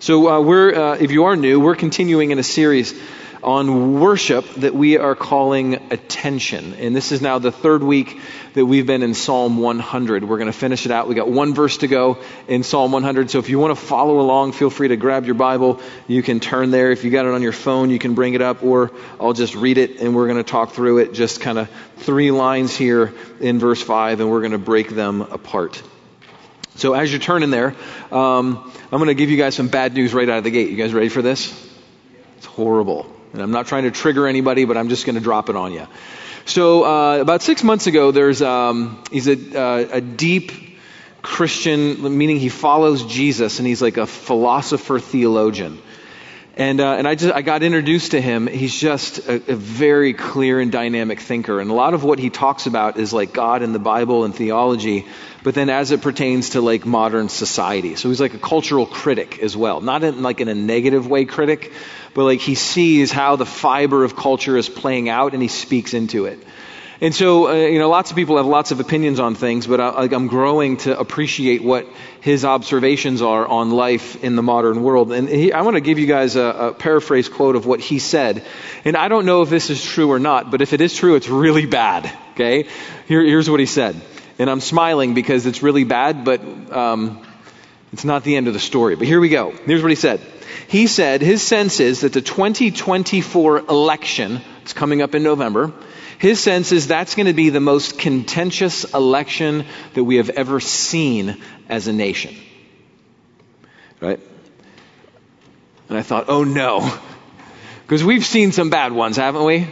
So, uh, we're, uh, if you are new, we're continuing in a series on worship that we are calling attention. And this is now the third week that we've been in Psalm 100. We're going to finish it out. We got one verse to go in Psalm 100. So if you want to follow along, feel free to grab your Bible. You can turn there. If you got it on your phone, you can bring it up, or I'll just read it and we're going to talk through it. Just kind of three lines here in verse 5, and we're going to break them apart. So as you're turning there, um, I'm going to give you guys some bad news right out of the gate. You guys ready for this? It's horrible. And I'm not trying to trigger anybody, but I'm just going to drop it on you. So uh, about six months ago, there's um, he's a, uh, a deep Christian, meaning he follows Jesus, and he's like a philosopher theologian. And, uh, and I just I got introduced to him. He's just a, a, very clear and dynamic thinker, and a lot of what he talks about is like God and the Bible and theology, but then as it pertains to like modern society. So he's like a cultural critic as well, not in like in a negative way critic, but like he sees how the fiber of culture is playing out and he speaks into it. And so, uh, you know, lots of people have lots of opinions on things, but I, am growing to appreciate what his observations are on life in the modern world. And he, I want to give you guys a, a, paraphrase quote of what he said. And I don't know if this is true or not, but if it is true, it's really bad. Okay? Here, here's what he said. And I'm smiling because it's really bad, but um, it's not the end of the story. But here we go. Here's what he said. He said his sense is that the 2024 election, it's coming up in November, his sense is that's going to be the most contentious election that we have ever seen as a nation. Right? And I thought, oh no. Because we've seen some bad ones, haven't we?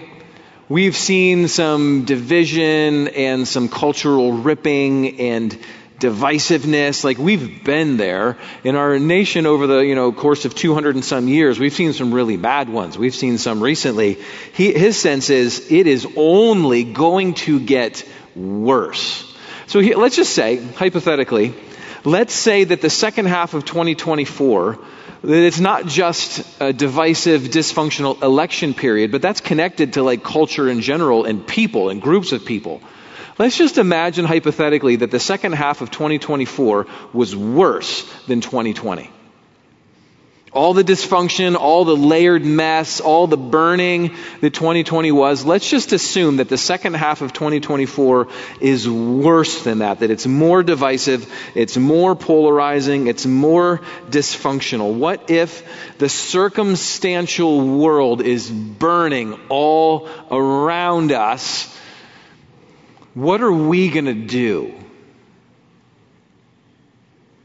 We've seen some division and some cultural ripping and divisiveness. Like we've been there in our nation over the you know course of 200 and some years. We've seen some really bad ones. We've seen some recently. He, his sense is it is only going to get worse. So he, let's just say hypothetically, let's say that the second half of 2024 that it's not just a divisive, dysfunctional election period, but that's connected to like culture in general and people and groups of people. Let's just imagine hypothetically that the second half of 2024 was worse than 2020. All the dysfunction, all the layered mess, all the burning that 2020 was, let's just assume that the second half of 2024 is worse than that, that it's more divisive, it's more polarizing, it's more dysfunctional. What if the circumstantial world is burning all around us? What are we going to do?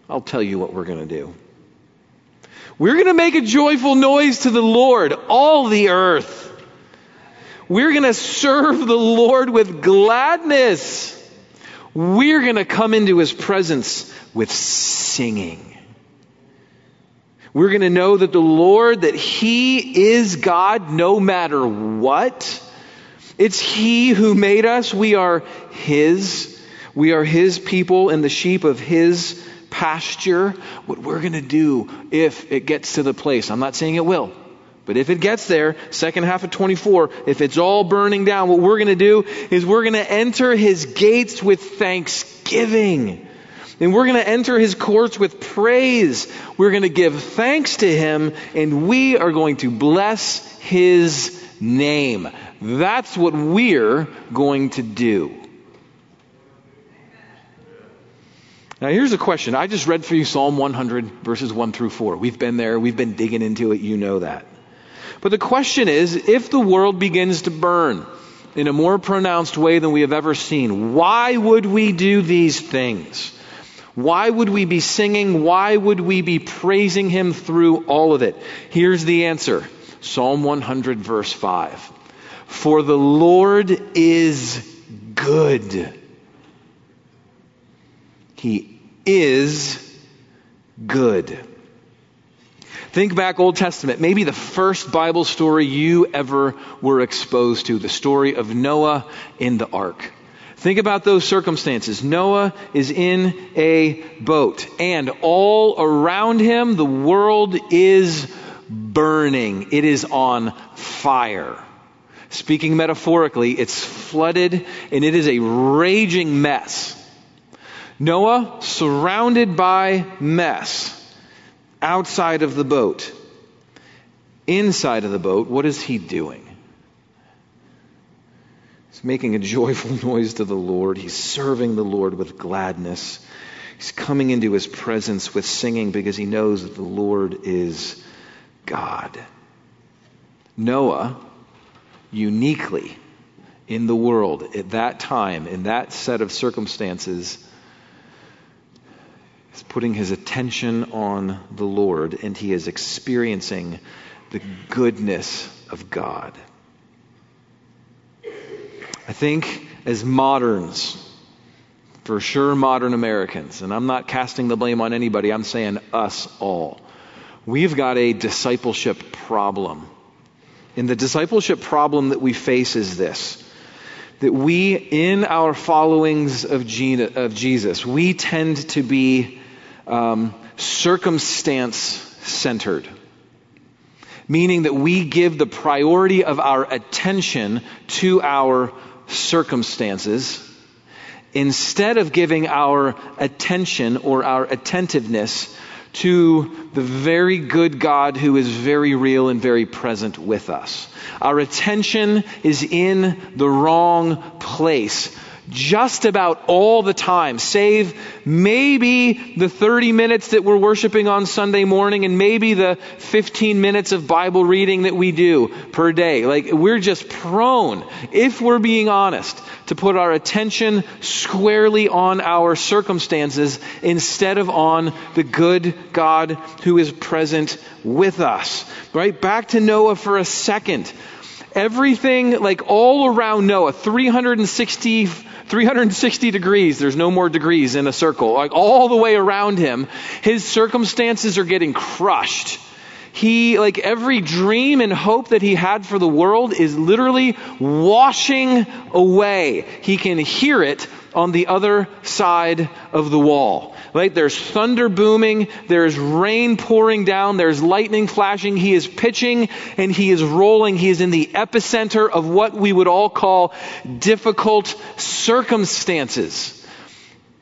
I'll tell you what we're going to do. We're going to make a joyful noise to the Lord, all the earth. We're going to serve the Lord with gladness. We're going to come into his presence with singing. We're going to know that the Lord, that he is God no matter what. It's He who made us. We are His. We are His people and the sheep of His pasture. What we're going to do if it gets to the place, I'm not saying it will, but if it gets there, second half of 24, if it's all burning down, what we're going to do is we're going to enter His gates with thanksgiving. And we're going to enter his courts with praise. We're going to give thanks to him, and we are going to bless his name. That's what we're going to do. Now, here's a question. I just read for you Psalm 100, verses 1 through 4. We've been there, we've been digging into it, you know that. But the question is if the world begins to burn in a more pronounced way than we have ever seen, why would we do these things? Why would we be singing? Why would we be praising Him through all of it? Here's the answer Psalm 100, verse 5. For the Lord is good. He is good. Think back Old Testament, maybe the first Bible story you ever were exposed to, the story of Noah in the ark. Think about those circumstances. Noah is in a boat, and all around him, the world is burning. It is on fire. Speaking metaphorically, it's flooded and it is a raging mess. Noah, surrounded by mess, outside of the boat. Inside of the boat, what is he doing? He's making a joyful noise to the Lord. He's serving the Lord with gladness. He's coming into his presence with singing because he knows that the Lord is God. Noah, uniquely in the world at that time, in that set of circumstances, is putting his attention on the Lord and he is experiencing the goodness of God. I think as moderns, for sure modern Americans, and I'm not casting the blame on anybody, I'm saying us all, we've got a discipleship problem. And the discipleship problem that we face is this that we, in our followings of, Jesus, we tend to be um, circumstance centered. Meaning that we give the priority of our attention to our circumstances instead of giving our attention or our attentiveness to the very good God who is very real and very present with us. Our attention is in the wrong place just about all the time, save maybe the 30 minutes that we're worshiping on Sunday morning and maybe the 15 minutes of Bible reading that we do per day. Like, we're just prone, if we're being honest, to put our attention squarely on our circumstances instead of on the good God who is present with us. Right? Back to Noah for a second. Everything, like all around Noah, 360 360 degrees. There's no more degrees in a circle. Like all the way around him, his circumstances are getting crushed. He, like every dream and hope that he had for the world is literally washing away. He can hear it on the other side of the wall. Right? There's thunder booming, there's rain pouring down, there's lightning flashing. He is pitching and he is rolling. He is in the epicenter of what we would all call difficult circumstances.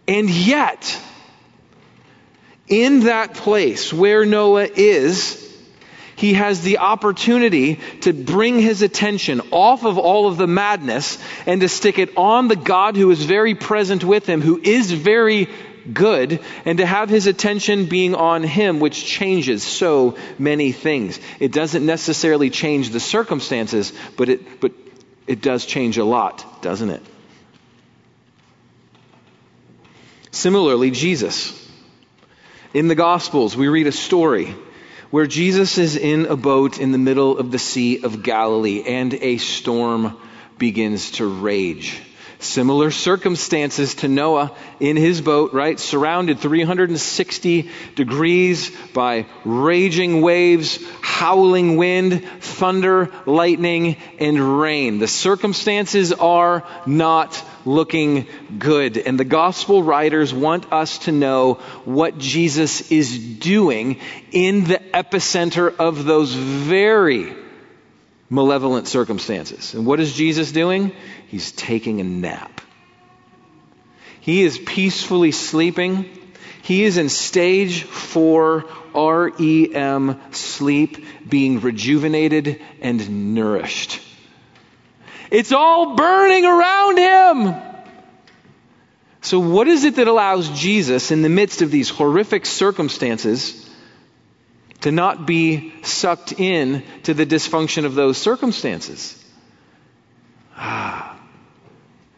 And yet, in that place where Noah is, he has the opportunity to bring his attention off of all of the madness and to stick it on the God who is very present with him, who is very good, and to have his attention being on him, which changes so many things. It doesn't necessarily change the circumstances, but it, but it does change a lot, doesn't it? Similarly, Jesus. In the Gospels, we read a story where Jesus is in a boat in the middle of the Sea of Galilee and a storm begins to rage. Similar circumstances to Noah in his boat, right? Surrounded 360 degrees by raging waves, howling wind, thunder, lightning, and rain. The circumstances are not looking good. And the gospel writers want us to know what Jesus is doing in the epicenter of those very malevolent circumstances. And what is Jesus doing? He's taking a nap. He is peacefully sleeping. He is in stage four REM sleep, being rejuvenated and nourished. It's all burning around him. So, what is it that allows Jesus, in the midst of these horrific circumstances, to not be sucked in to the dysfunction of those circumstances? Ah.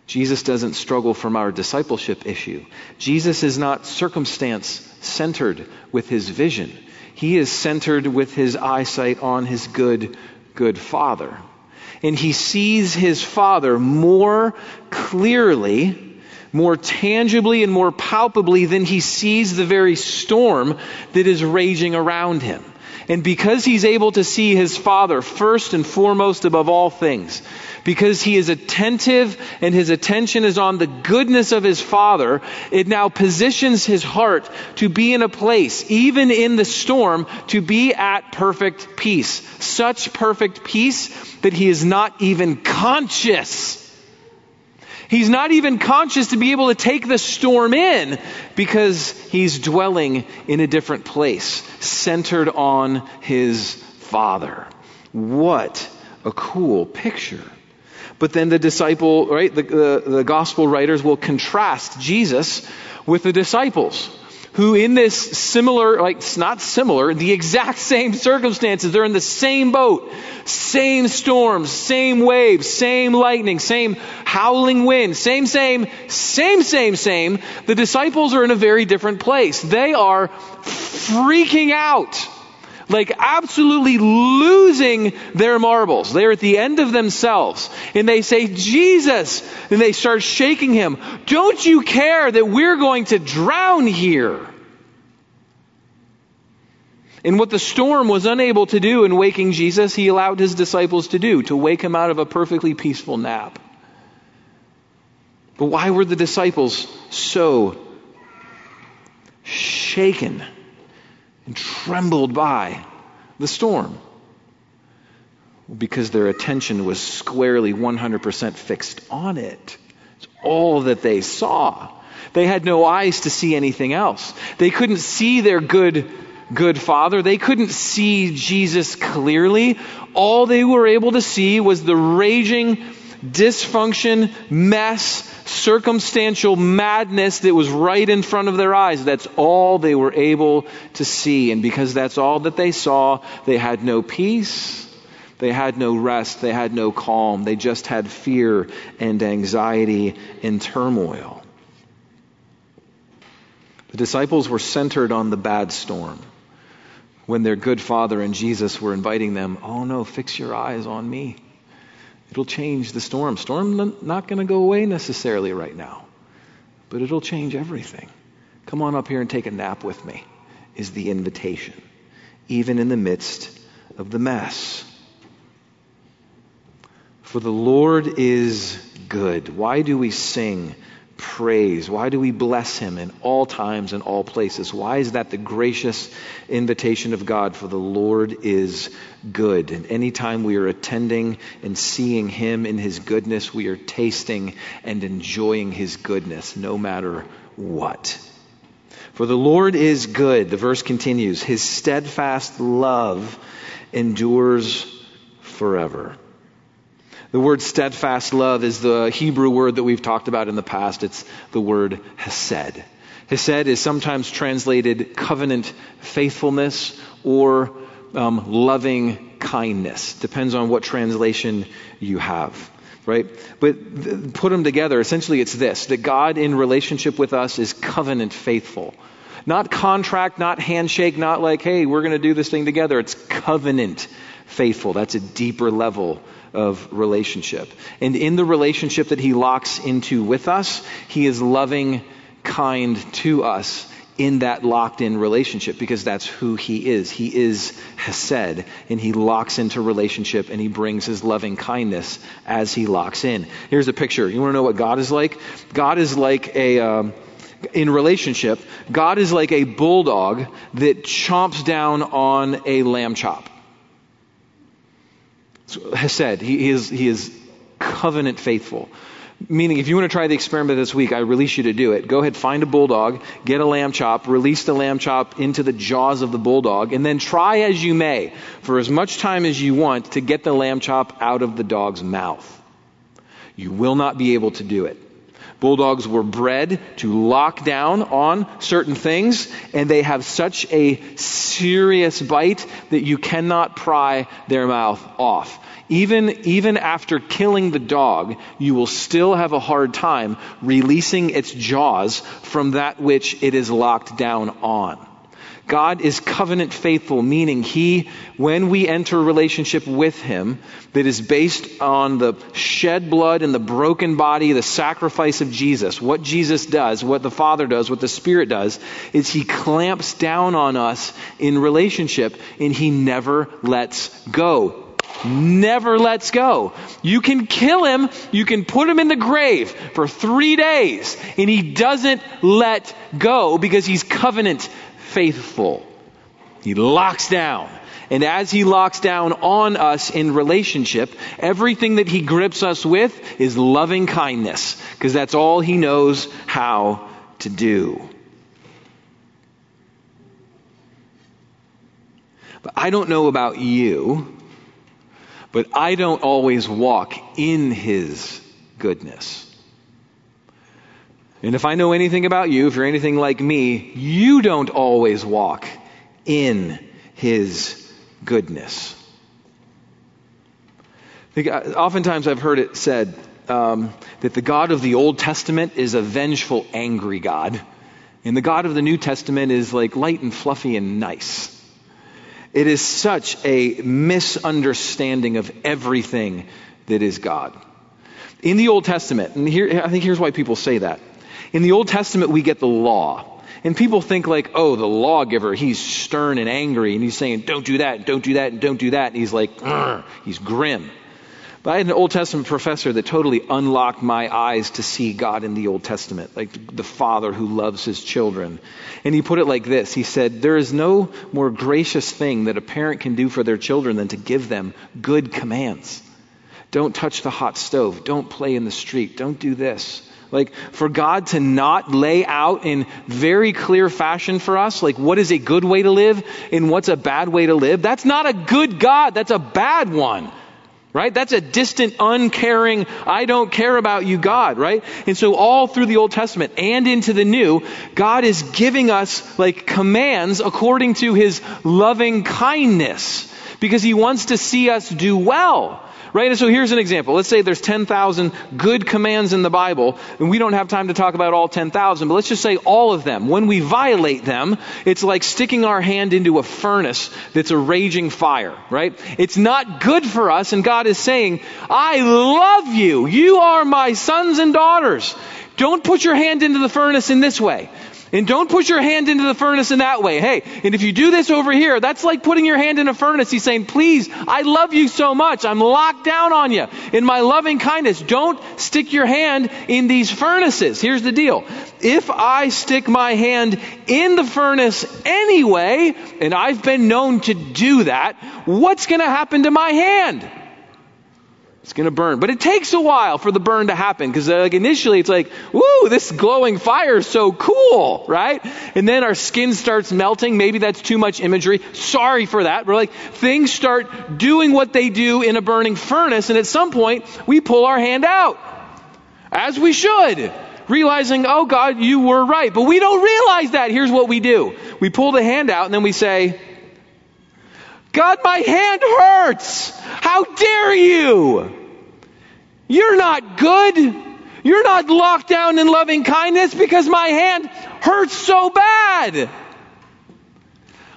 Jesus doesn't struggle from our discipleship issue. Jesus is not circumstance centered with his vision. He is centered with his eyesight on his good, good Father and he sees his father more clearly, more tangibly, and more palpably than he sees the very storm that is raging around him. And because he's able to see his father first and foremost above all things, because he is attentive and his attention is on the goodness of his Father, it now positions his heart to be in a place, even in the storm, to be at perfect peace. Such perfect peace that he is not even conscious. He's not even conscious to be able to take the storm in because he's dwelling in a different place, centered on his Father. What a cool picture. But then the disciple, right, the, the, the gospel writers will contrast Jesus with the disciples who in this similar, like it's not similar, the exact same circumstances, they're in the same boat, same storms, same waves, same lightning, same howling wind, same, same, same, same, same. The disciples are in a very different place. They are freaking out like absolutely losing their marbles. They're at the end of themselves. And they say, Jesus! And they start shaking him. Don't you care that we're going to drown here? And what the storm was unable to do in waking Jesus, he allowed his disciples to do, to wake him out of a perfectly peaceful nap. But why were the disciples so shaken? And trembled by the storm? Because their attention was squarely 100% fixed on it. It's all that they saw. They had no eyes to see anything else. They couldn't see their good, good father. They couldn't see Jesus clearly. All they were able to see was the raging dysfunction, mess, circumstantial madness that was right in front of their eyes. That's all they were able to see. And because that's all that they saw, they had no peace. They had no rest. They had no calm. They just had fear and anxiety and turmoil. The disciples were centered on the bad storm when their good father and Jesus were inviting them, Oh no, fix your eyes on me. It'll change the storm. Storm not going to go away necessarily right now, but it'll change everything. Come on up here and take a nap with me, is the invitation, even in the midst of the mess. For the Lord is good. Why do we sing praise? Why do we bless him in all times and all places? Why is that the gracious invitation of God? For the Lord is good. And anytime we are attending and seeing him in his goodness, we are tasting and enjoying his goodness no matter what. For the Lord is good. The verse continues. His steadfast love endures forever. The word steadfast love is the Hebrew word that we've talked about in the past. It's the word hesed. Hesed is sometimes translated covenant faithfulness or um, loving kindness. Depends on what translation you have right? But put them together, essentially it's this that God in relationship with us is covenant faithful. Not contract, not handshake, not like, hey, we're going to do this thing together. It's covenant faithful. That's a deeper level of relationship. And in the relationship that he locks into with us, he is loving, kind to us in that locked in relationship because that's who he is. He is Hesed, and he locks into relationship and he brings his loving kindness as he locks in. Here's a picture. You want to know what God is like? God is like a. Um, in relationship, God is like a bulldog that chomps down on a lamb chop. Hesed. He is, he is covenant faithful. Meaning, if you want to try the experiment this week, I release you to do it. Go ahead, find a bulldog, get a lamb chop, release the lamb chop into the jaws of the bulldog, and then try as you may, for as much time as you want, to get the lamb chop out of the dog's mouth. You will not be able to do it. Bulldogs were bred to lock down on certain things, and they have such a serious bite that you cannot pry their mouth off. Even, even after killing the dog, you will still have a hard time releasing its jaws from that which it is locked down on. God is covenant faithful, meaning He, when we enter a relationship with Him that is based on the shed blood and the broken body, the sacrifice of Jesus, what Jesus does, what the Father does, what the Spirit does, is He clamps down on us in relationship and He never lets go. Never lets go. You can kill him, you can put him in the grave for three days, and he doesn't let go because he's covenant faithful. He locks down. And as he locks down on us in relationship, everything that he grips us with is loving kindness, because that's all he knows how to do. But I don't know about you, but I don't always walk in his goodness. And if I know anything about you, if you're anything like me, you don't always walk in his goodness. Uh, oftentimes I've heard it said um, that the God of the Old Testament is a vengeful, angry God, and the God of the New Testament is like light and fluffy and nice. It is such a misunderstanding of everything that is God. In the Old Testament, and here, I think here's why people say that. In the Old Testament, we get the law. And people think like, oh, the lawgiver, he's stern and angry, and he's saying, don't do that, don't do that, and don't do that. And he's like, he's grim. But I had an Old Testament professor that totally unlocked my eyes to see God in the Old Testament, like the father who loves his children. And he put it like this He said, There is no more gracious thing that a parent can do for their children than to give them good commands. Don't touch the hot stove. Don't play in the street. Don't do this. Like, for God to not lay out in very clear fashion for us, like what is a good way to live and what's a bad way to live, that's not a good God. That's a bad one. Right? That's a distant, uncaring, I don't care about you God, right? And so all through the Old Testament and into the New, God is giving us like commands according to His loving kindness because He wants to see us do well. Right? And so here's an example. Let's say there's 10,000 good commands in the Bible, and we don't have time to talk about all 10,000, but let's just say all of them. When we violate them, it's like sticking our hand into a furnace that's a raging fire, right? It's not good for us, and God is saying, I love you. You are my sons and daughters. Don't put your hand into the furnace in this way. And don't put your hand into the furnace in that way. Hey, and if you do this over here, that's like putting your hand in a furnace. He's saying, please, I love you so much. I'm locked down on you in my loving kindness. Don't stick your hand in these furnaces. Here's the deal. If I stick my hand in the furnace anyway, and I've been known to do that, what's going to happen to my hand? It's going to burn. But it takes a while for the burn to happen because uh, like initially it's like, woo, this glowing fire is so cool, right? And then our skin starts melting. Maybe that's too much imagery. Sorry for that. We're like, things start doing what they do in a burning furnace. And at some point, we pull our hand out. As we should. Realizing, oh God, you were right. But we don't realize that. Here's what we do. We pull the hand out and then we say, God, my hand hurts. How dare you? You're not good. You're not locked down in loving kindness because my hand hurts so bad.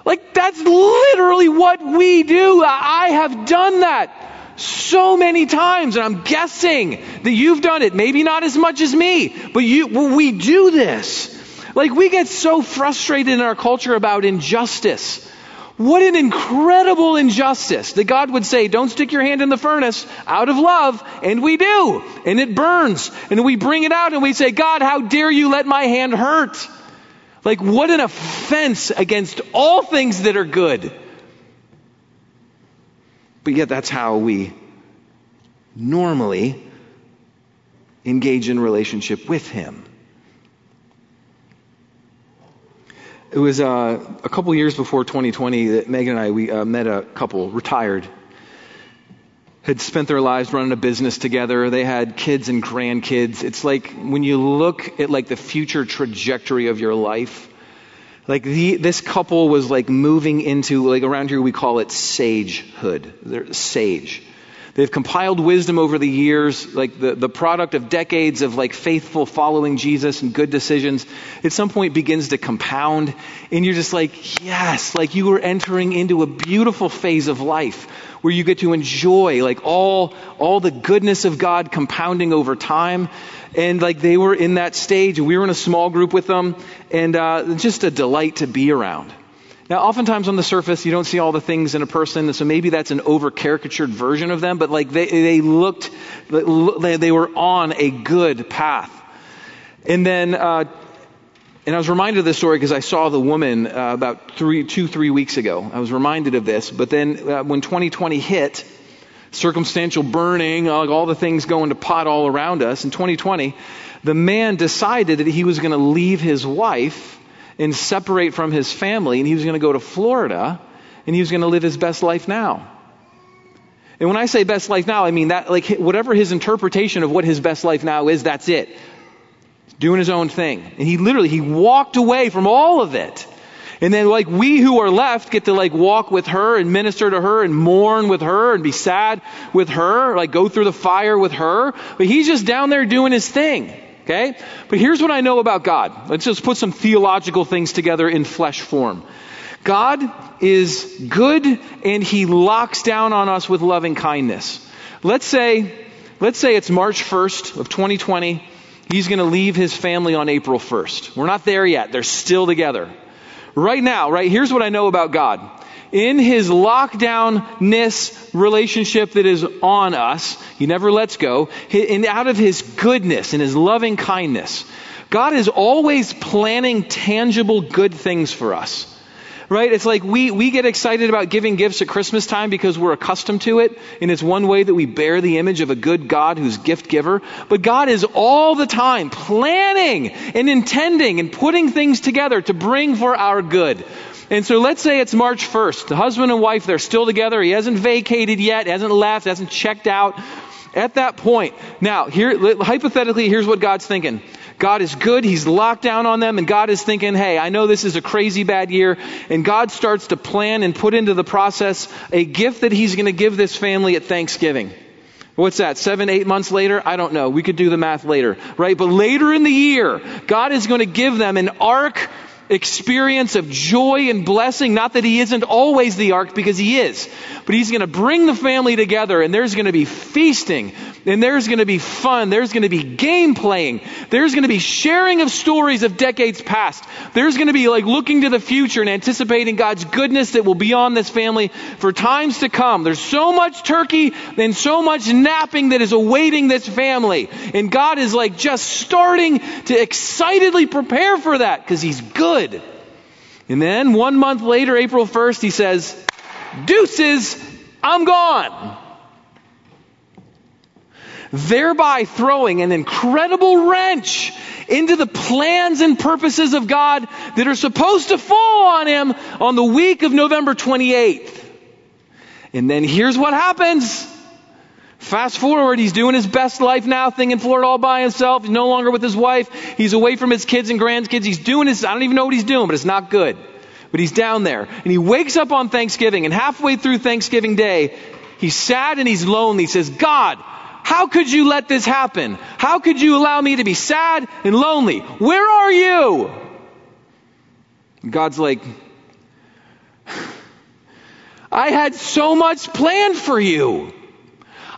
Like, that's literally what we do. I have done that so many times, and I'm guessing that you've done it. Maybe not as much as me, but you, well, we do this. Like, we get so frustrated in our culture about injustice. What an incredible injustice that God would say, don't stick your hand in the furnace out of love. And we do. And it burns. And we bring it out and we say, God, how dare you let my hand hurt? Like, what an offense against all things that are good. But yet, that's how we normally engage in relationship with Him. It was uh, a couple years before 2020 that Megan and I we uh, met a couple retired, had spent their lives running a business together. They had kids and grandkids. It's like when you look at like the future trajectory of your life, like the, this couple was like moving into like around here we call it sagehood. They're sage. They've compiled wisdom over the years, like the, the product of decades of like faithful following Jesus and good decisions. At some point begins to compound and you're just like, yes, like you are entering into a beautiful phase of life where you get to enjoy like all, all the goodness of God compounding over time. And like they were in that stage and we were in a small group with them and uh, just a delight to be around. Now, oftentimes on the surface, you don't see all the things in a person, so maybe that's an over caricatured version of them, but like they, they looked, they were on a good path. And then uh, And I was reminded of this story because I saw the woman uh, about three, two, three weeks ago. I was reminded of this. But then uh, when 2020 hit, circumstantial burning, all, all the things going to pot all around us, in 2020, the man decided that he was going to leave his wife and separate from his family, and he was going to go to Florida, and he was going to live his best life now. And when I say best life now, I mean that, like, whatever his interpretation of what his best life now is, that's it. Doing his own thing. And he literally, he walked away from all of it. And then, like, we who are left get to, like, walk with her and minister to her and mourn with her and be sad with her, like, go through the fire with her. But he's just down there doing his thing. Okay? But here's what I know about God. Let's just put some theological things together in flesh form. God is good and he locks down on us with loving kindness. Let's say, let's say it's March 1st of 2020. He's going to leave his family on April 1st. We're not there yet. They're still together. Right now, right, here's what I know about God. In his lockdownness relationship that is on us, he never lets go, and out of his goodness and his loving kindness, God is always planning tangible good things for us right? It's like we, we get excited about giving gifts at Christmas time because we're accustomed to it, and it's one way that we bear the image of a good God who's gift giver. But God is all the time planning and intending and putting things together to bring for our good. And so let's say it's March 1st. The husband and wife, they're still together. He hasn't vacated yet, hasn't left, hasn't checked out. At that point, now, here, hypothetically, here's what God's thinking. God is good. He's locked down on them, and God is thinking, hey, I know this is a crazy bad year. And God starts to plan and put into the process a gift that He's going to give this family at Thanksgiving. What's that? Seven, eight months later? I don't know. We could do the math later, right? But later in the year, God is going to give them an ark experience of joy and blessing. Not that he isn't always the ark, because he is. But he's going to bring the family together, and there's going to be feasting and there's going to be fun. There's going to be game playing. There's going to be sharing of stories of decades past. There's going to be like looking to the future and anticipating God's goodness that will be on this family for times to come. There's so much turkey and so much napping that is awaiting this family. And God is like just starting to excitedly prepare for that because He's good. And then one month later, April 1st, He says, Deuces, I'm gone thereby throwing an incredible wrench into the plans and purposes of God that are supposed to fall on him on the week of November 28th. And then here's what happens. Fast forward, he's doing his best life now, thing in Florida all by himself. He's no longer with his wife. He's away from his kids and grandkids. He's doing his, I don't even know what he's doing, but it's not good. But he's down there. And he wakes up on Thanksgiving, and halfway through Thanksgiving Day, he's sad and he's lonely. He says, God, how could you let this happen? How could you allow me to be sad and lonely? Where are you? God's like, I had so much planned for you.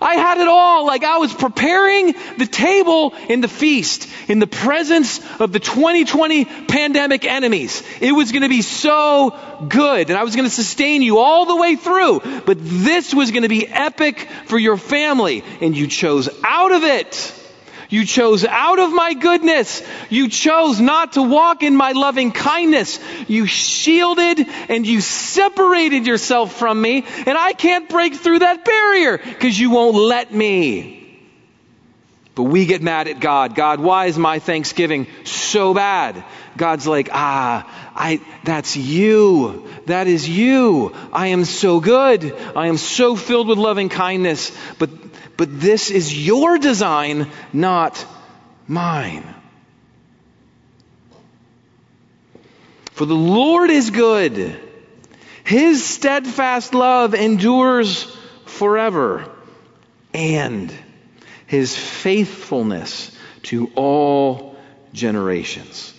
I had it all. Like I was preparing the table in the feast in the presence of the 2020 pandemic enemies. It was going to be so good and I was going to sustain you all the way through. But this was going to be epic for your family and you chose out of it. You chose out of my goodness. You chose not to walk in my loving kindness. You shielded and you separated yourself from me, and I can't break through that barrier because you won't let me. But we get mad at God. God, why is my Thanksgiving so bad? God's like, ah, I, that's you. That is you. I am so good. I am so filled with loving kindness. But but this is your design, not mine. For the Lord is good. His steadfast love endures forever, and his faithfulness to all generations.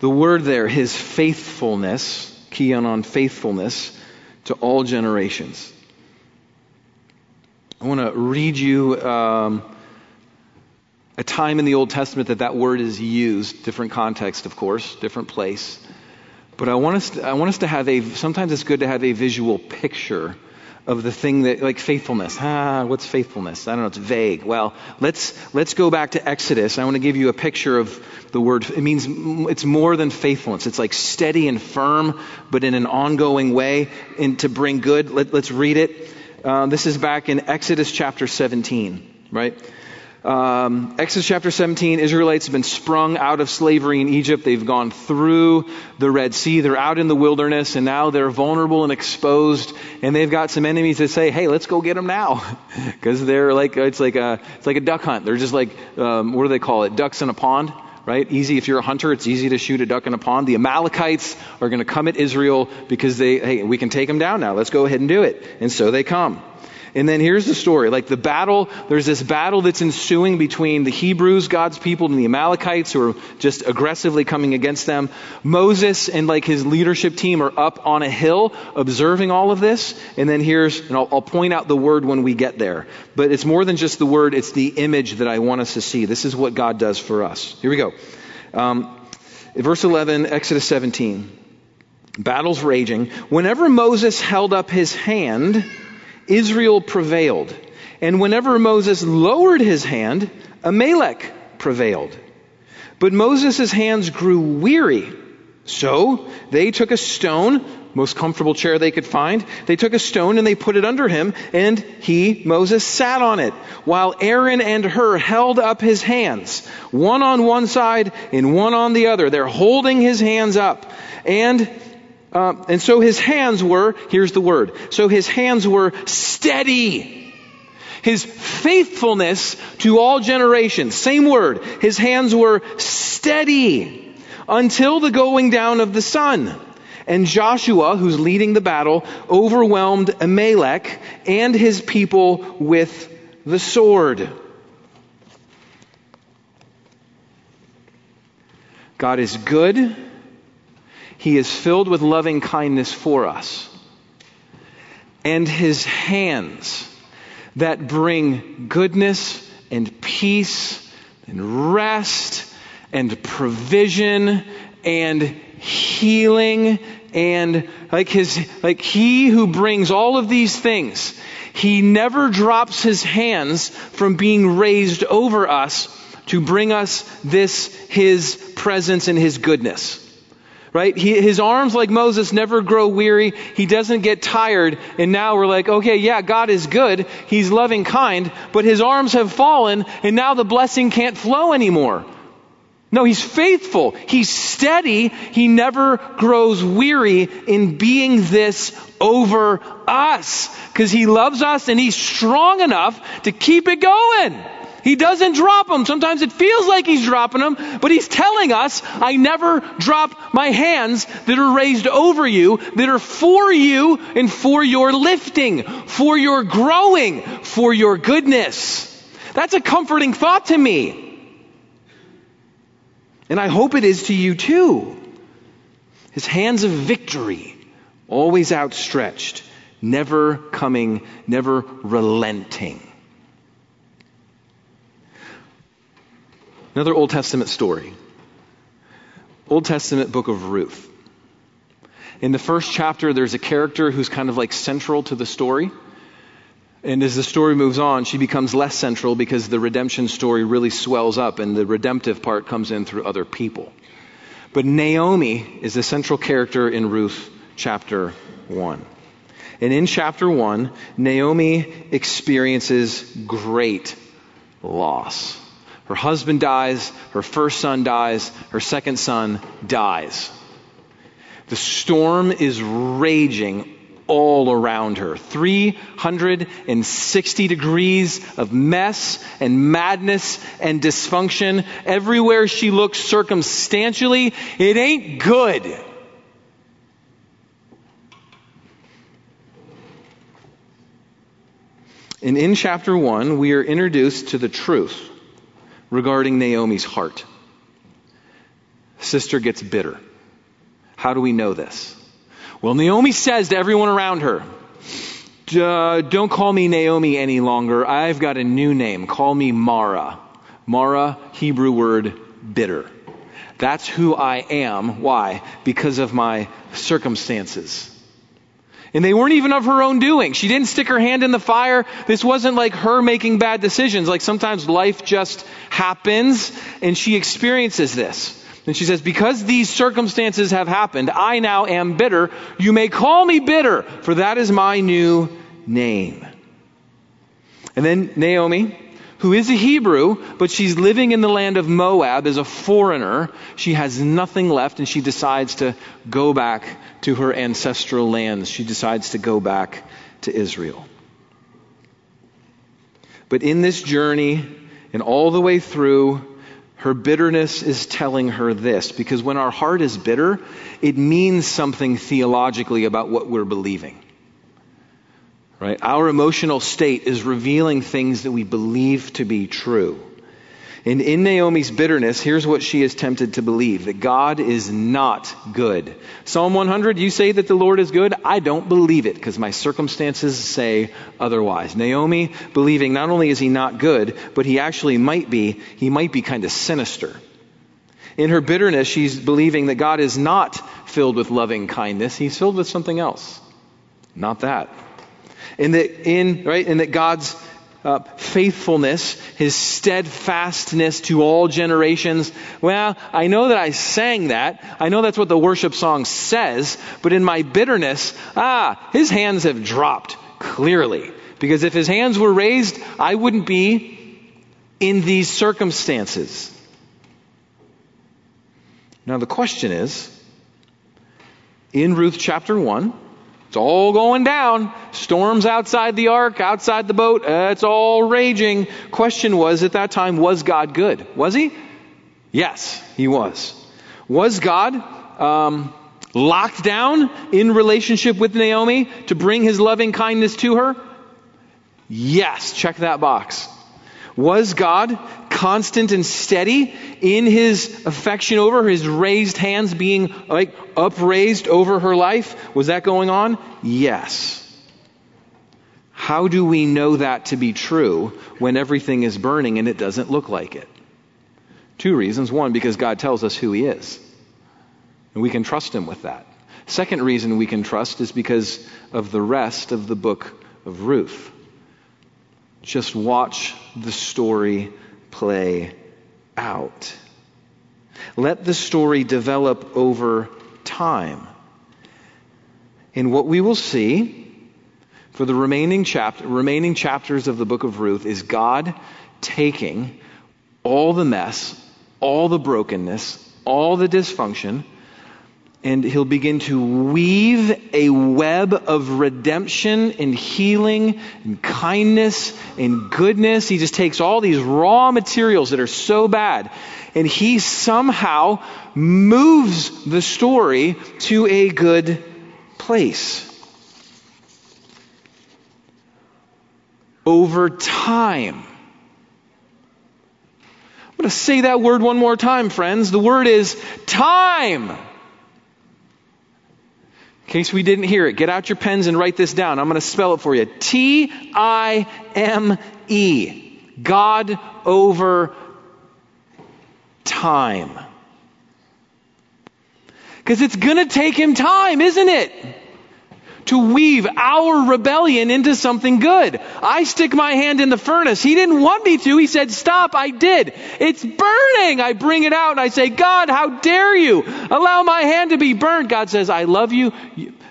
The word there, his faithfulness, key on on faithfulness to all generations. I want to read you um, a time in the Old Testament that that word is used, different context, of course, different place. But I want us to, I want us to have a, sometimes it's good to have a visual picture of the thing that like faithfulness. Ah what's faithfulness? I don't know it's vague. Well let's let's go back to exodus. I want to give you a picture of the word. It means it's more than faithfulness. It's like steady and firm but in an ongoing way and to bring good. Let, us read it uh, this is back in exodus chapter 17 right um, Exodus chapter 17, Israelites have been sprung out of slavery in Egypt. They've gone through the Red Sea. They're out in the wilderness, and now they're vulnerable and exposed. And they've got some enemies that say, "Hey, let's go get them now," because they're like it's like a it's like a duck hunt. They're just like um, what do they call it? Ducks in a pond right? Easy if you're a hunter, it's easy to shoot a duck in a pond. The Amalekites are going to come at Israel because they, hey, we can take them down now. Let's go ahead and do it. And so they come. And then here's the story. Like the battle, there's this battle that's ensuing between the Hebrews, God's people, and the Amalekites who are just aggressively coming against them. Moses and like his leadership team are up on a hill observing all of this. And then here's, and I'll, I'll point out the word when we get there. But it's more than just the word, it's the image that I want us to see. This is what God does for us. Here we go. Um, verse 11, Exodus 17. Battle's raging. Whenever Moses held up his hand, Israel prevailed. And whenever Moses lowered his hand, Amalek prevailed. But Moses' hands grew weary. So they took a stone, most comfortable chair they could find. They took a stone and they put it under him, and he, Moses, sat on it, while Aaron and Hur held up his hands, one on one side and one on the other. They're holding his hands up. And uh, and so his hands were, here's the word, so his hands were steady. His faithfulness to all generations, same word, his hands were steady until the going down of the sun. And Joshua, who's leading the battle, overwhelmed Amalek and his people with the sword. God is good he is filled with loving kindness for us. And his hands that bring goodness and peace and rest and provision and healing and like his like he who brings all of these things he never drops his hands from being raised over us to bring us this his presence and his goodness right? He, his arms, like Moses, never grow weary. He doesn't get tired. And now we're like, okay, yeah, God is good. He's loving kind, but his arms have fallen, and now the blessing can't flow anymore. No, he's faithful. He's steady. He never grows weary in being this over us because he loves us and he's strong enough to keep it going. He doesn't drop them. Sometimes it feels like he's dropping them, but he's telling us, I never drop my hands that are raised over you, that are for you and for your lifting, for your growing, for your goodness. That's a comforting thought to me. And I hope it is to you too. His hands of victory, always outstretched, never coming, never relenting. Another Old Testament story. Old Testament book of Ruth. In the first chapter, there's a character who's kind of like central to the story. And as the story moves on, she becomes less central because the redemption story really swells up and the redemptive part comes in through other people. But Naomi is the central character in Ruth chapter 1. And in chapter 1, Naomi experiences great loss. Her husband dies, her first son dies, her second son dies. The storm is raging all around her. 360 degrees of mess and madness and dysfunction. Everywhere she looks circumstantially, it ain't good. And in chapter 1, we are introduced to the truth regarding Naomi's heart. Sister gets bitter. How do we know this? Well, Naomi says to everyone around her, uh, Don't call me Naomi any longer. I've got a new name. Call me Mara. Mara, Hebrew word bitter. That's who I am. Why? Because of my circumstances. And they weren't even of her own doing. She didn't stick her hand in the fire. This wasn't like her making bad decisions. Like sometimes life just happens and she experiences this. And she says, Because these circumstances have happened, I now am bitter. You may call me bitter, for that is my new name. And then Naomi, who is a Hebrew, but she's living in the land of Moab as a foreigner. She has nothing left and she decides to go back to her ancestral lands. She decides to go back to Israel. But in this journey and all the way through, her bitterness is telling her this because when our heart is bitter, it means something theologically about what we're believing. Right? Our emotional state is revealing things that we believe to be true. And in Naomi's bitterness, here's what she is tempted to believe that God is not good. Psalm 100, you say that the Lord is good. I don't believe it because my circumstances say otherwise. Naomi believing not only is he not good, but he actually might be, he might be kind of sinister. In her bitterness, she's believing that God is not filled with loving kindness. He's filled with something else. Not that. In that, in, right, in that God's uh, faithfulness, his steadfastness to all generations. Well, I know that I sang that. I know that's what the worship song says, but in my bitterness, ah, his hands have dropped clearly. Because if his hands were raised, I wouldn't be in these circumstances. Now, the question is in Ruth chapter 1, it's all going down. Storms outside the ark, outside the boat. Uh, it's all raging. Question was at that time, was God good? Was he? Yes, he was. Was God um, locked down in relationship with Naomi to bring his loving kindness to her? Yes, check that box. Was God constant and steady in his affection over her, his raised hands being like upraised over her life? Was that going on? Yes. How do we know that to be true when everything is burning and it doesn't look like it? Two reasons. One, because God tells us who he is. And we can trust him with that. Second reason we can trust is because of the rest of the book of Ruth. Just watch the story play out. Let the story develop over time. And what we will see for the remaining, remaining chapters of the book of Ruth is God taking all the mess, all the brokenness, all the dysfunction, and he'll begin to weave a web of redemption and healing and kindness and goodness. He just takes all these raw materials that are so bad and he somehow moves the story to a good place. Over time. I'm going to say that word one more time, friends. The word is time. In case we didn't hear it, get out your pens and write this down. I'm going to spell it for you. T I M E. God over time. Because it's going to take him time, isn't it? To weave our rebellion into something good. I stick my hand in the furnace. He didn't want me to. He said, Stop. I did. It's burning. I bring it out and I say, God, how dare you allow my hand to be burned? God says, I love you.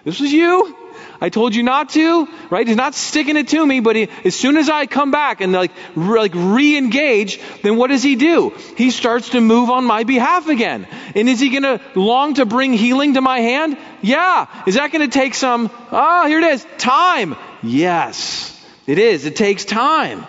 This was you. I told you not to, right? He's not sticking it to me, but he, as soon as I come back and like, re, like re-engage, then what does he do? He starts to move on my behalf again. And is he going to long to bring healing to my hand? Yeah. Is that going to take some, ah, oh, here it is, time? Yes. It is. It takes time.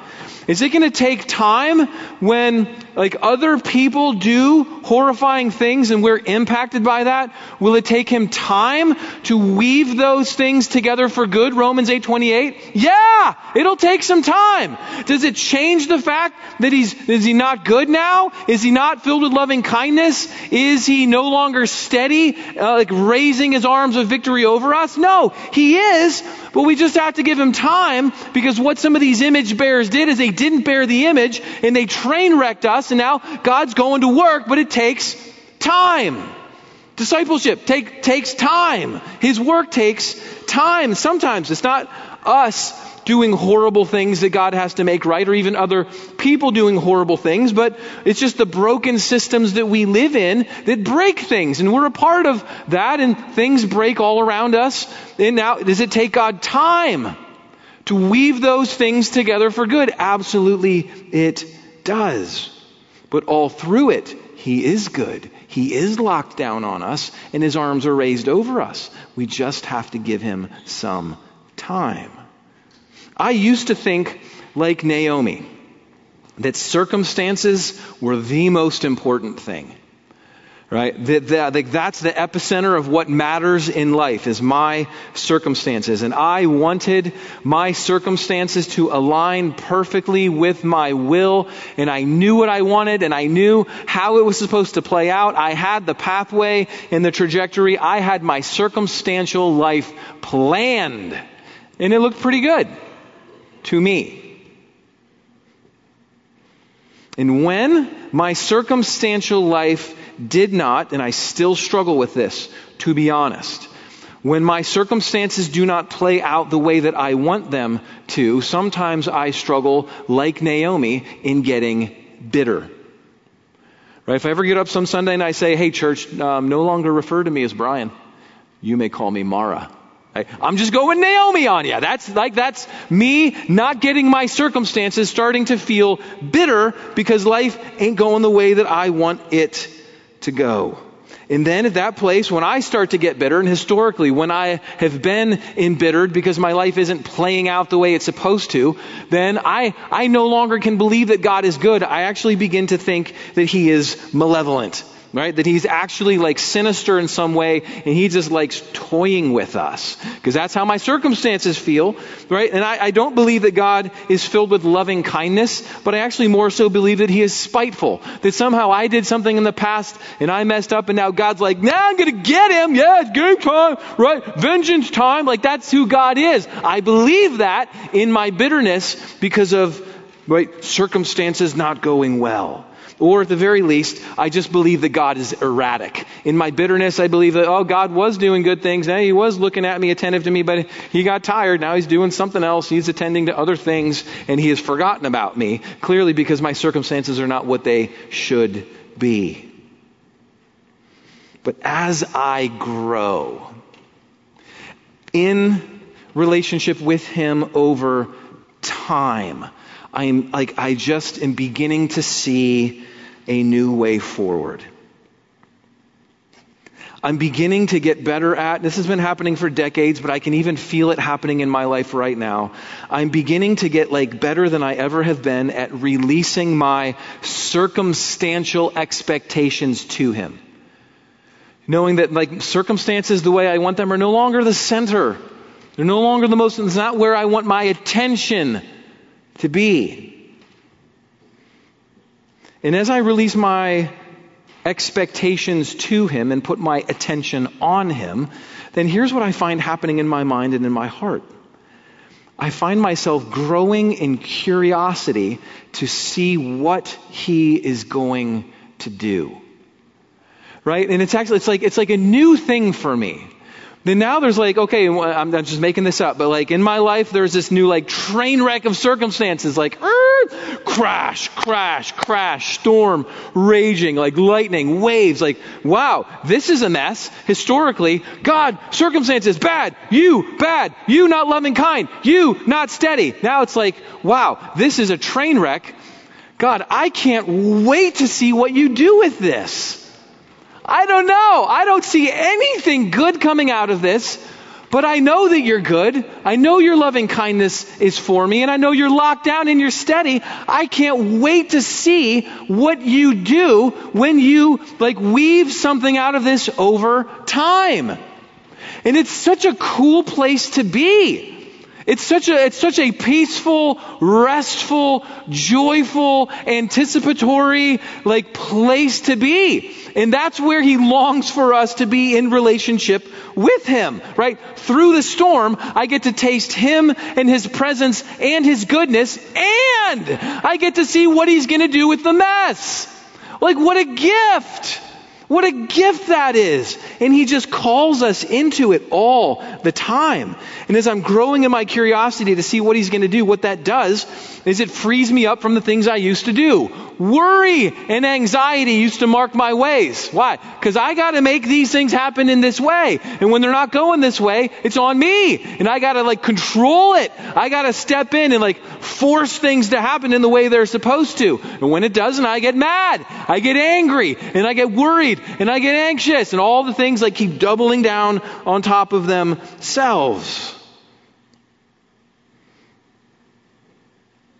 Is it going to take time when like other people do horrifying things and we're impacted by that? Will it take him time to weave those things together for good? Romans 8:28? Yeah, it'll take some time. Does it change the fact that he's is he not good now? Is he not filled with loving kindness? Is he no longer steady uh, like raising his arms of victory over us? No, he is, but we just have to give him time because what some of these image bearers did is they didn't bear the image and they train wrecked us and now God's going to work, but it takes time. Discipleship take, takes time. His work takes time. Sometimes it's not us doing horrible things that God has to make right, or even other people doing horrible things, but it's just the broken systems that we live in that break things. And we're a part of that, and things break all around us. And now, does it take God time to weave those things together for good? Absolutely, it does. But all through it, He is good. He is locked down on us, and His arms are raised over us. We just have to give Him some time. I used to think, like Naomi, that circumstances were the most important thing. Right? That, that, that's the epicenter of what matters in life is my circumstances. And I wanted my circumstances to align perfectly with my will. And I knew what I wanted and I knew how it was supposed to play out. I had the pathway and the trajectory. I had my circumstantial life planned. And it looked pretty good to me. And when my circumstantial life did not, and I still struggle with this, to be honest, when my circumstances do not play out the way that I want them to, sometimes I struggle, like Naomi, in getting bitter. Right? If I ever get up some Sunday and I say, hey, church, um, no longer refer to me as Brian, you may call me Mara. I'm just going Naomi on you. That's like, that's me not getting my circumstances starting to feel bitter because life ain't going the way that I want it to go. And then at that place, when I start to get bitter, and historically, when I have been embittered because my life isn't playing out the way it's supposed to, then I, I no longer can believe that God is good. I actually begin to think that He is malevolent right? That he's actually like sinister in some way and he just likes toying with us. Because that's how my circumstances feel, right? And I, I, don't believe that God is filled with loving kindness, but I actually more so believe that he is spiteful. That somehow I did something in the past and I messed up and now God's like, now I'm gonna get him. Yeah, it's game time, right? Vengeance time. Like that's who God is. I believe that in my bitterness because of, right, circumstances not going well. Or at the very least, I just believe that God is erratic. In my bitterness, I believe that, oh, God was doing good things. Now he was looking at me, attentive to me, but he got tired. Now he's doing something else. He's attending to other things, and he has forgotten about me. Clearly because my circumstances are not what they should be. But as I grow in relationship with him over time, I'm like, I just am beginning to see a new way forward. I'm beginning to get better at, this has been happening for decades, but I can even feel it happening in my life right now. I'm beginning to get like better than I ever have been at releasing my circumstantial expectations to Him. Knowing that like circumstances the way I want them are no longer the center. They're no longer the most, it's not where I want my attention to be. And as I release my expectations to Him and put my attention on Him, then here's what I find happening in my mind and in my heart. I find myself growing in curiosity to see what He is going to do. Right? And it's actually, it's like, it's like a new thing for me. Then now there's like, okay, I'm just making this up, but like in my life, there's this new like train wreck of circumstances, like er, crash, crash, crash, storm raging, like lightning, waves, like, wow, this is a mess. Historically, God, circumstances, bad, you, bad, you not loving kind, you not steady. Now it's like, wow, this is a train wreck. God, I can't wait to see what you do with this. I don't know. I don't see anything good coming out of this, but I know that you're good. I know your loving kindness is for me, and I know you're locked down and you're steady. I can't wait to see what you do when you like weave something out of this over time. And it's such a cool place to be. It's such a, it's such a peaceful, restful, joyful, anticipatory, like place to be. And that's where he longs for us to be in relationship with him, right? Through the storm, I get to taste him and his presence and his goodness, and I get to see what he's going to do with the mess. Like, what a gift! What a gift that is. And he just calls us into it all the time. And as I'm growing in my curiosity to see what he's going to do, what that does is it frees me up from the things I used to do. Worry and anxiety used to mark my ways. Why? Because I got to make these things happen in this way. And when they're not going this way, it's on me. And I got to like control it. I got to step in and like force things to happen in the way they're supposed to. And when it doesn't, I get mad. I get angry and I get worried and I get anxious and all the things like keep doubling down on top of themselves.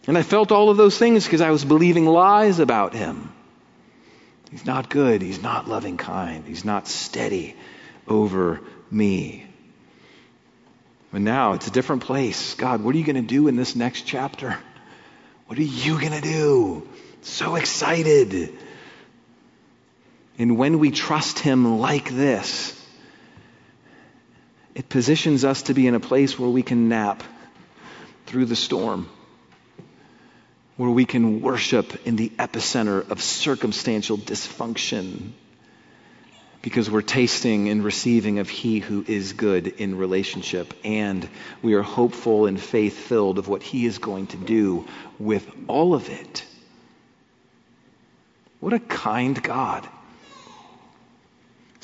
And I felt all of those things because I was believing lies about him. He's not good. He's not loving kind. He's not steady over me. But now it's a different place. God, what are you going to do in this next chapter? What are you going to do? So excited. And when we trust Him like this, it positions us to be in a place where we can nap through the storm, where we can worship in the epicenter of circumstantial dysfunction, because we're tasting and receiving of He who is good in relationship, and we are hopeful and faith filled of what He is going to do with all of it. What a kind God.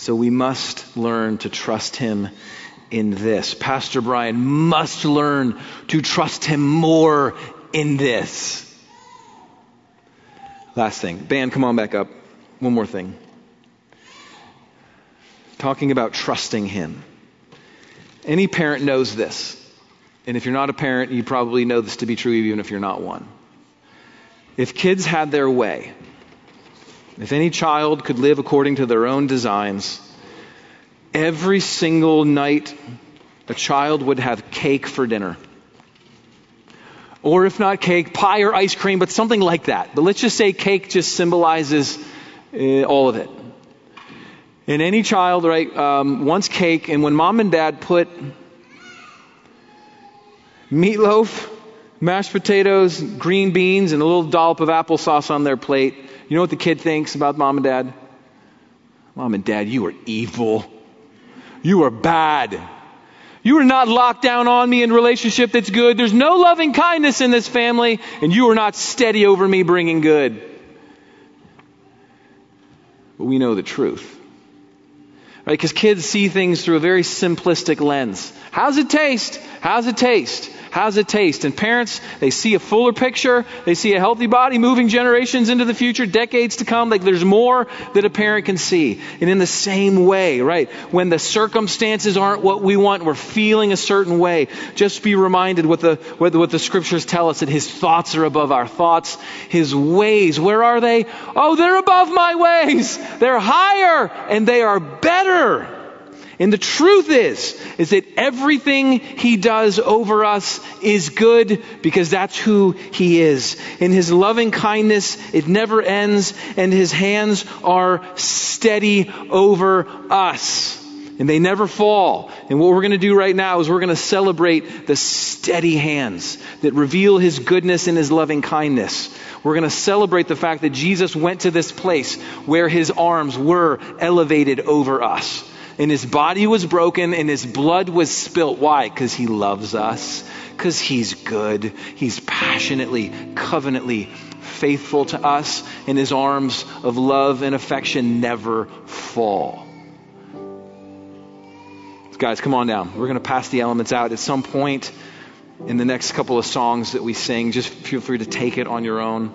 So we must learn to trust him in this. Pastor Brian must learn to trust him more in this. Last thing. Band, come on back up. One more thing. Talking about trusting him. Any parent knows this. And if you're not a parent, you probably know this to be true even if you're not one. If kids had their way, if any child could live according to their own designs, every single night a child would have cake for dinner. Or if not cake, pie or ice cream, but something like that. But let's just say cake just symbolizes uh, all of it. And any child, right, um, wants cake, and when mom and dad put meatloaf, mashed potatoes, green beans, and a little dollop of applesauce on their plate, you know what the kid thinks about mom and dad? Mom and dad, you are evil. You are bad. You are not locked down on me in relationship that's good. There's no loving kindness in this family, and you are not steady over me bringing good. But we know the truth. Right? Because kids see things through a very simplistic lens. How's it taste? How's it taste? How's it taste? And parents, they see a fuller picture. They see a healthy body moving generations into the future, decades to come. Like there's more that a parent can see. And in the same way, right, when the circumstances aren't what we want, we're feeling a certain way, just be reminded what the, what, what the scriptures tell us that his thoughts are above our thoughts. His ways, where are they? Oh, they're above my ways. They're higher and they are better. And the truth is, is that everything he does over us is good because that's who he is. In his loving kindness, it never ends and his hands are steady over us. And they never fall. And what we're going to do right now is we're going to celebrate the steady hands that reveal his goodness and his loving kindness. We're going to celebrate the fact that Jesus went to this place where his arms were elevated over us and his body was broken and his blood was spilt. Why? Because he loves us. Because he's good. He's passionately, covenantly faithful to us, and his arms of love and affection never fall. Guys, come on down. We're going to pass the elements out at some point in the next couple of songs that we sing. Just feel free to take it on your own.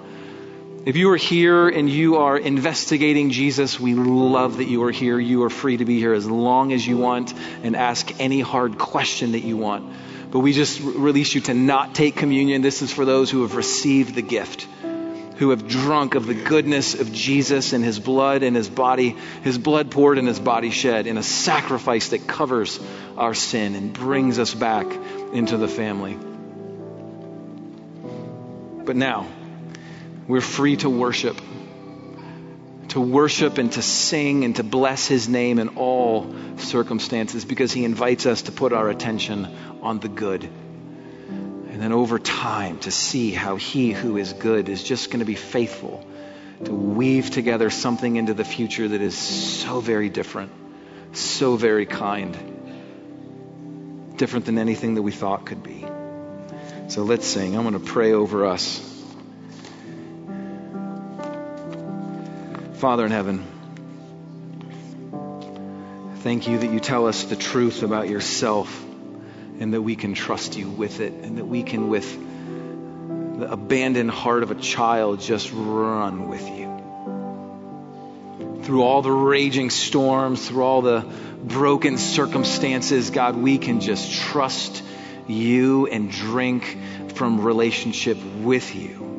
If you are here and you are investigating Jesus, we love that you are here. You are free to be here as long as you want and ask any hard question that you want. But we just release you to not take communion. This is for those who have received the gift, who have drunk of the goodness of Jesus and his blood and his body, his blood poured and his body shed in a sacrifice that covers our sin and brings us back into the family. But now, we're free to worship. To worship and to sing and to bless his name in all circumstances because he invites us to put our attention on the good. And then over time to see how he who is good is just going to be faithful to weave together something into the future that is so very different, so very kind, different than anything that we thought could be. So let's sing. I'm going to pray over us. Father in heaven, thank you that you tell us the truth about yourself and that we can trust you with it and that we can, with the abandoned heart of a child, just run with you. Through all the raging storms, through all the broken circumstances, God, we can just trust you and drink from relationship with you.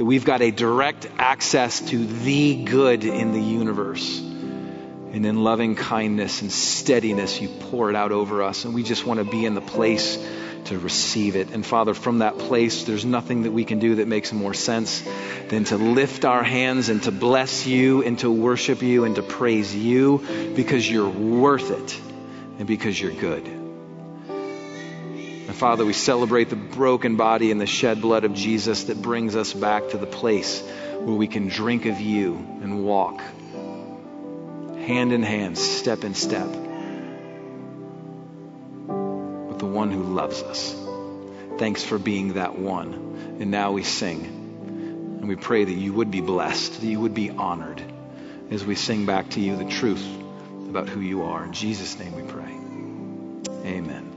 That we've got a direct access to the good in the universe. And in loving kindness and steadiness, you pour it out over us. And we just want to be in the place to receive it. And Father, from that place, there's nothing that we can do that makes more sense than to lift our hands and to bless you and to worship you and to praise you because you're worth it and because you're good. Father, we celebrate the broken body and the shed blood of Jesus that brings us back to the place where we can drink of you and walk hand in hand, step in step with the one who loves us. Thanks for being that one. And now we sing. And we pray that you would be blessed, that you would be honored as we sing back to you the truth about who you are. In Jesus' name we pray. Amen.